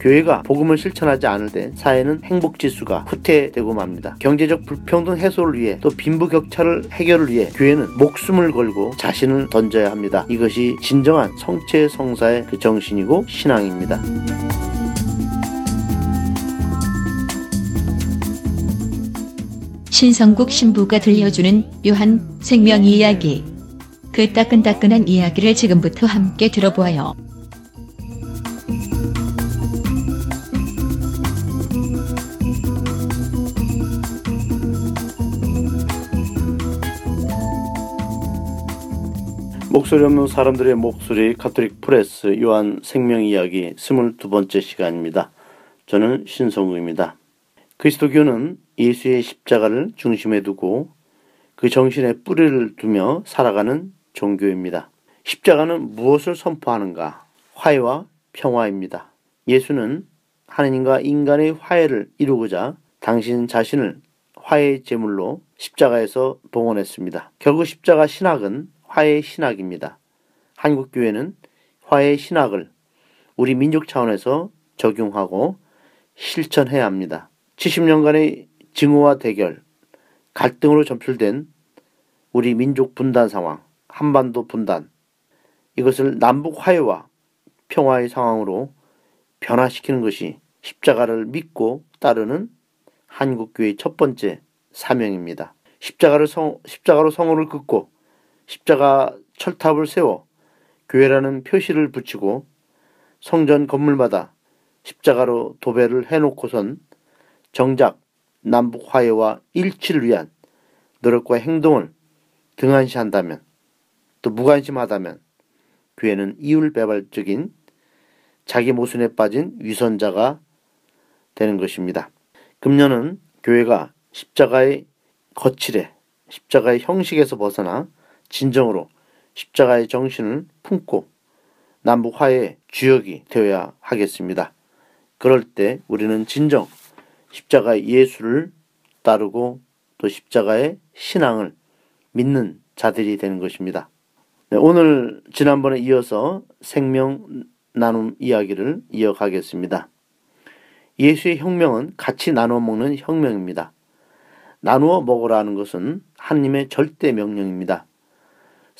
교회가 복음을 실천하지 않을 때 사회는 행복 지수가 후퇴되고 맙니다. 경제적 불평등 해소를 위해 또 빈부격차를 해결을 위해 교회는 목숨을 걸고 자신을 던져야 합니다. 이것이 진정한 성체 성사의 그 정신이고 신앙입니다. 신성국 신부가 들려주는 묘한 생명 이야기. 그 따끈따끈한 이야기를 지금부터 함께 들어보아요. 목소리 없는 사람들의 목소리 카톨릭 프레스 요한 생명 이야기 22번째 시간입니다. 저는 신성국입니다. 그리스도교는 예수의 십자가를 중심에 두고 그 정신에 뿌리를 두며 살아가는 종교입니다. 십자가는 무엇을 선포하는가? 화해와 평화입니다. 예수는 하느님과 인간의 화해를 이루고자 당신 자신을 화해의 제물로 십자가에서 봉헌했습니다. 결국 십자가 신학은 화해 신학입니다. 한국 교회는 화해 신학을 우리 민족 차원에서 적용하고 실천해야 합니다. 70년간의 증오와 대결, 갈등으로 점출된 우리 민족 분단 상황, 한반도 분단, 이것을 남북 화해와 평화의 상황으로 변화시키는 것이 십자가를 믿고 따르는 한국교회의 첫 번째 사명입니다. 십자가를 성, 십자가로 성호를 긋고 십자가 철탑을 세워 교회라는 표시를 붙이고 성전 건물마다 십자가로 도배를 해놓고선 정작 남북 화해와 일치를 위한 노력과 행동을 등한시한다면 또 무관심하다면 교회는 이율배발적인 자기 모순에 빠진 위선자가 되는 것입니다. 금년은 교회가 십자가의 거칠에 십자가의 형식에서 벗어나 진정으로 십자가의 정신을 품고 남북 화해의 주역이 되어야 하겠습니다. 그럴 때 우리는 진정 십자가의 예수를 따르고 또 십자가의 신앙을 믿는 자들이 되는 것입니다. 네, 오늘 지난번에 이어서 생명 나눔 이야기를 이어가겠습니다. 예수의 혁명은 같이 나누어 먹는 혁명입니다. 나누어 먹으라는 것은 하나님의 절대 명령입니다.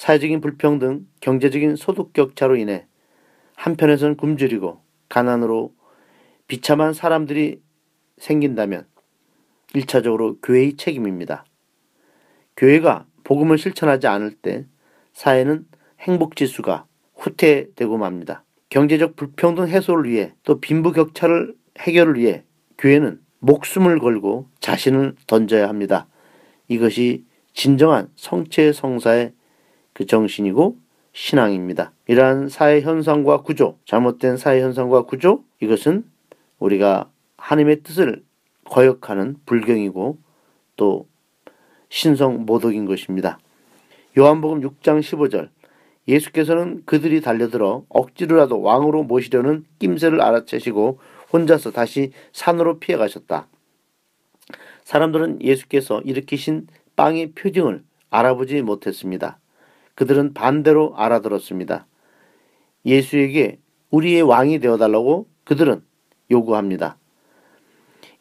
사회적인 불평등, 경제적인 소득 격차로 인해 한편에선 굶주리고 가난으로 비참한 사람들이 생긴다면 1차적으로 교회의 책임입니다. 교회가 복음을 실천하지 않을 때 사회는 행복 지수가 후퇴되고 맙니다. 경제적 불평등 해소를 위해 또 빈부 격차를 해결을 위해 교회는 목숨을 걸고 자신을 던져야 합니다. 이것이 진정한 성체 성사의 그 정신이고 신앙입니다. 이러한 사회 현상과 구조, 잘못된 사회 현상과 구조, 이것은 우리가 하나님의 뜻을 거역하는 불경이고 또 신성 모독인 것입니다. 요한복음 6장 15절 예수께서는 그들이 달려들어 억지로라도 왕으로 모시려는 낌새를 알아채시고 혼자서 다시 산으로 피해 가셨다. 사람들은 예수께서 일으키신 빵의 표징을 알아보지 못했습니다. 그들은 반대로 알아들었습니다. 예수에게 우리의 왕이 되어달라고 그들은 요구합니다.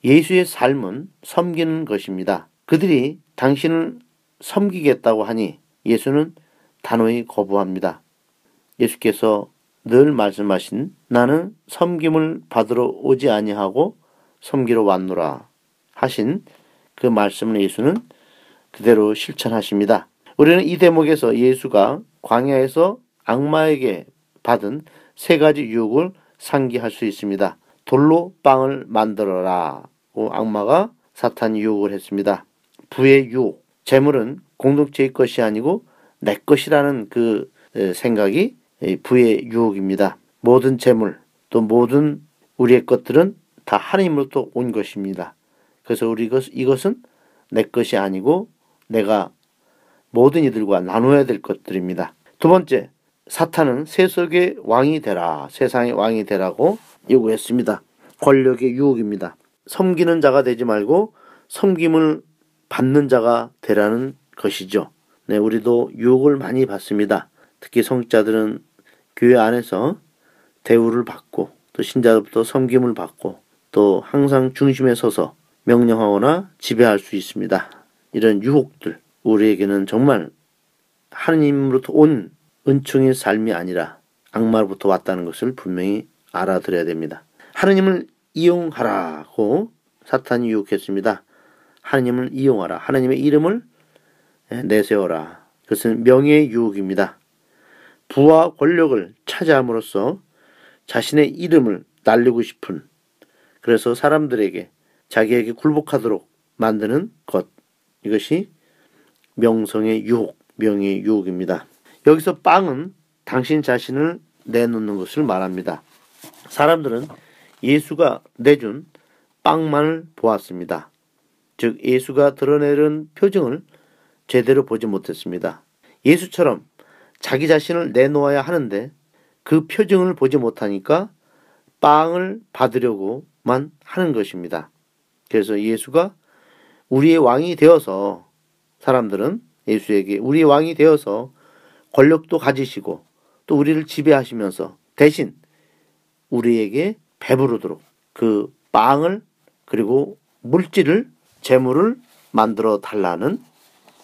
예수의 삶은 섬기는 것입니다. 그들이 당신을 섬기겠다고 하니 예수는 단호히 거부합니다. 예수께서 늘 말씀하신 나는 섬김을 받으러 오지 아니하고 섬기러 왔노라 하신 그 말씀을 예수는 그대로 실천하십니다. 우리는 이 대목에서 예수가 광야에서 악마에게 받은 세 가지 유혹을 상기할 수 있습니다. 돌로 빵을 만들어라. 악마가 사탄 유혹을 했습니다. 부의 유혹. 재물은 공동체의 것이 아니고 내 것이라는 그 생각이 부의 유혹입니다. 모든 재물 또 모든 우리의 것들은 다 하나님으로부터 온 것입니다. 그래서 우리 이것, 이것은 내 것이 아니고 내가 모든 이들과 나눠야 될 것들입니다. 두 번째, 사탄은 세속의 왕이 되라, 세상의 왕이 되라고 요구했습니다. 권력의 유혹입니다. 섬기는 자가 되지 말고 섬김을 받는 자가 되라는 것이죠. 네, 우리도 유혹을 많이 받습니다. 특히 성자들은 교회 안에서 대우를 받고 또또 신자로부터 섬김을 받고 또 항상 중심에 서서 명령하거나 지배할 수 있습니다. 이런 유혹들 우리에게는 정말 하느님으로부터 온 은총의 삶이 아니라 악마로부터 왔다는 것을 분명히 알아들어야 됩니다. 하느님을 이용하라고 사탄이 유혹했습니다. 하느님을 이용하라. 하느님의 이름을 내세워라. 그것은 명예의 유혹입니다. 부와 권력을 차지함으로써 자신의 이름을 날리고 싶은 그래서 사람들에게 자기에게 굴복하도록 만드는 것 이것이 명성의 유혹, 명예의 유혹입니다. 여기서 빵은 당신 자신을 내놓는 것을 말합니다. 사람들은 예수가 내준 빵만을 보았습니다. 즉 예수가 드러내는 표정을 제대로 보지 못했습니다. 예수처럼 자기 자신을 내놓아야 하는데 그 표정을 보지 못하니까 빵을 받으려고만 하는 것입니다. 그래서 예수가 우리의 왕이 되어서 사람들은 예수에게 우리의 왕이 되어서 권력도 가지시고 또 우리를 지배하시면서 대신 우리에게 배부르도록 그 빵을 그리고 물질을 재물을 만들어 달라는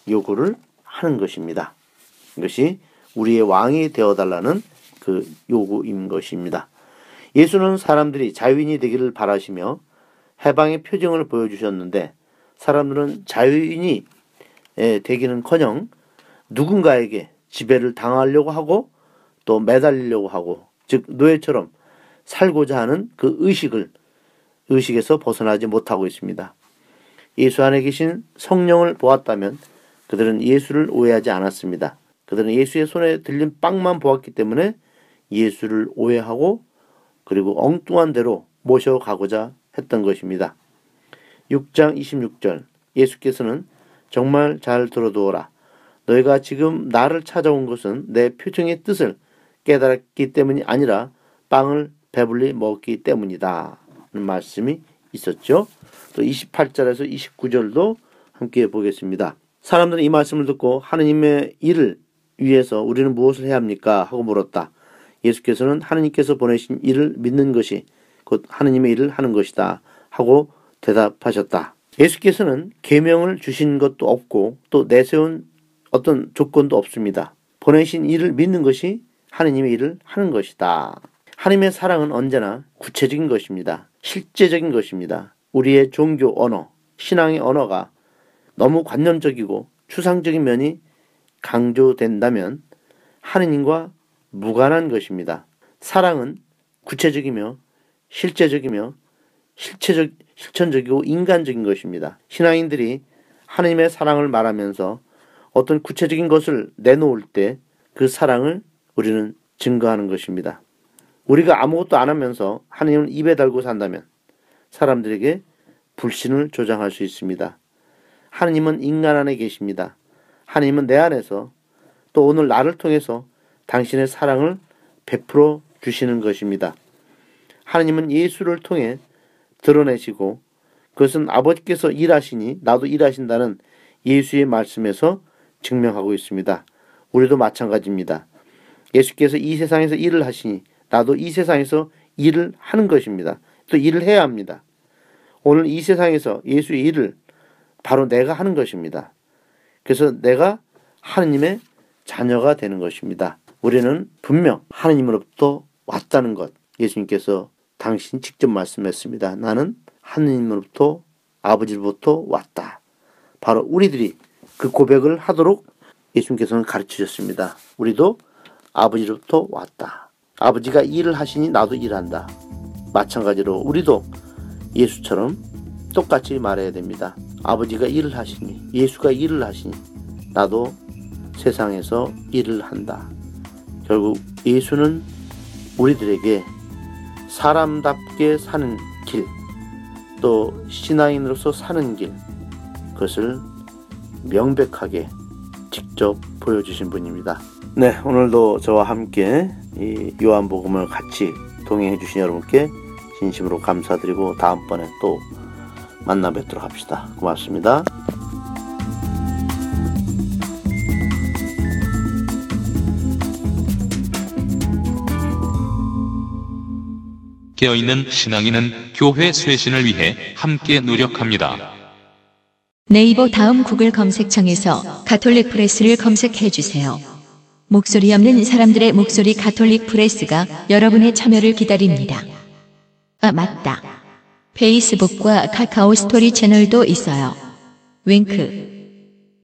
요구를 하는 것입니다. 이것이 우리의 왕이 되어 달라는 그 요구인 것입니다. 예수는 사람들이 자유인이 되기를 바라시며 해방의 표정을 보여주셨는데 사람들은 자유인이 되기는커녕 누군가에게 지배를 당하려고 하고 또 매달리려고 하고 즉 노예처럼 살고자 하는 그 의식을 의식에서 벗어나지 못하고 있습니다. 예수 안에 계신 성령을 보았다면 그들은 예수를 오해하지 않았습니다. 그들은 예수의 손에 들린 빵만 보았기 때문에 예수를 오해하고 그리고 엉뚱한 대로 모셔가고자 했던 것입니다. 6장 26절 예수께서는 정말 잘 들어두어라. 너희가 지금 나를 찾아온 것은 내 표정의 뜻을 깨달았기 때문이 아니라 빵을 배불리 먹기 때문이다. 말씀이 있었죠. 또 28절에서 29절도 함께 보겠습니다. 사람들은 이 말씀을 듣고 하느님의 일을 위해서 우리는 무엇을 해야 합니까? 하고 물었다. 예수께서는 하느님께서 보내신 일을 믿는 것이 곧 하느님의 일을 하는 것이다. 하고 대답하셨다. 예수께서는 계명을 주신 것도 없고 또 내세운 어떤 조건도 없습니다. 보내신 일을 믿는 것이 하느님의 일을 하는 것이다. 하나님의 사랑은 언제나 구체적인 것입니다. 실제적인 것입니다. 우리의 종교 언어, 신앙의 언어가 너무 관념적이고 추상적인 면이 강조된다면 하느님과 무관한 것입니다. 사랑은 구체적이며 실제적이며 실체적, 실천적이고 인간적인 것입니다. 신앙인들이 하느님의 사랑을 말하면서 어떤 구체적인 것을 내놓을 때 그 사랑을 우리는 증거하는 것입니다. 우리가 아무것도 안 하면서 하느님을 입에 달고 산다면 사람들에게 불신을 조장할 수 있습니다. 하느님은 인간 안에 계십니다. 하느님은 내 안에서 또 오늘 나를 통해서 당신의 사랑을 베풀어 주시는 것입니다. 하느님은 예수를 통해 드러내시고 그것은 아버지께서 일하시니 나도 일하신다는 예수의 말씀에서 증명하고 있습니다. 우리도 마찬가지입니다. 예수께서 이 세상에서 일을 하시니 나도 이 세상에서 일을 하는 것입니다. 또 일을 해야 합니다. 오늘 이 세상에서 예수의 일을 바로 내가 하는 것입니다. 그래서 내가 하느님의 자녀가 되는 것입니다. 우리는 분명 하느님으로부터 왔다는 것 예수님께서 당신 직접 말씀했습니다. 나는 하느님으로부터 아버지로부터 왔다. 바로 우리들이 그 고백을 하도록 예수님께서는 가르쳐 주셨습니다. 우리도 아버지로부터 왔다. 아버지가 일을 하시니 나도 일한다. 마찬가지로 우리도 예수처럼 똑같이 말해야 됩니다. 아버지가 일을 하시니, 예수가 일을 하시니, 나도 세상에서 일을 한다. 결국 예수는 우리들에게 사람답게 사는 길, 또 신앙인으로서 사는 길, 그것을 명백하게 직접 보여주신 분입니다. 네, 오늘도 저와 함께 이 요한복음을 같이 동행해 주신 여러분께 진심으로 감사드리고 다음번에 또 만나 뵙도록 합시다. 고맙습니다. 깨어있는 신앙인은 교회 쇄신을 위해 함께 노력합니다. 네이버 다음 구글 검색창에서 가톨릭 프레스를 검색해 주세요. 목소리 없는 사람들의 목소리 가톨릭 프레스가 여러분의 참여를 기다립니다. 아, 맞다. 페이스북과 카카오 스토리 채널도 있어요. 윙크.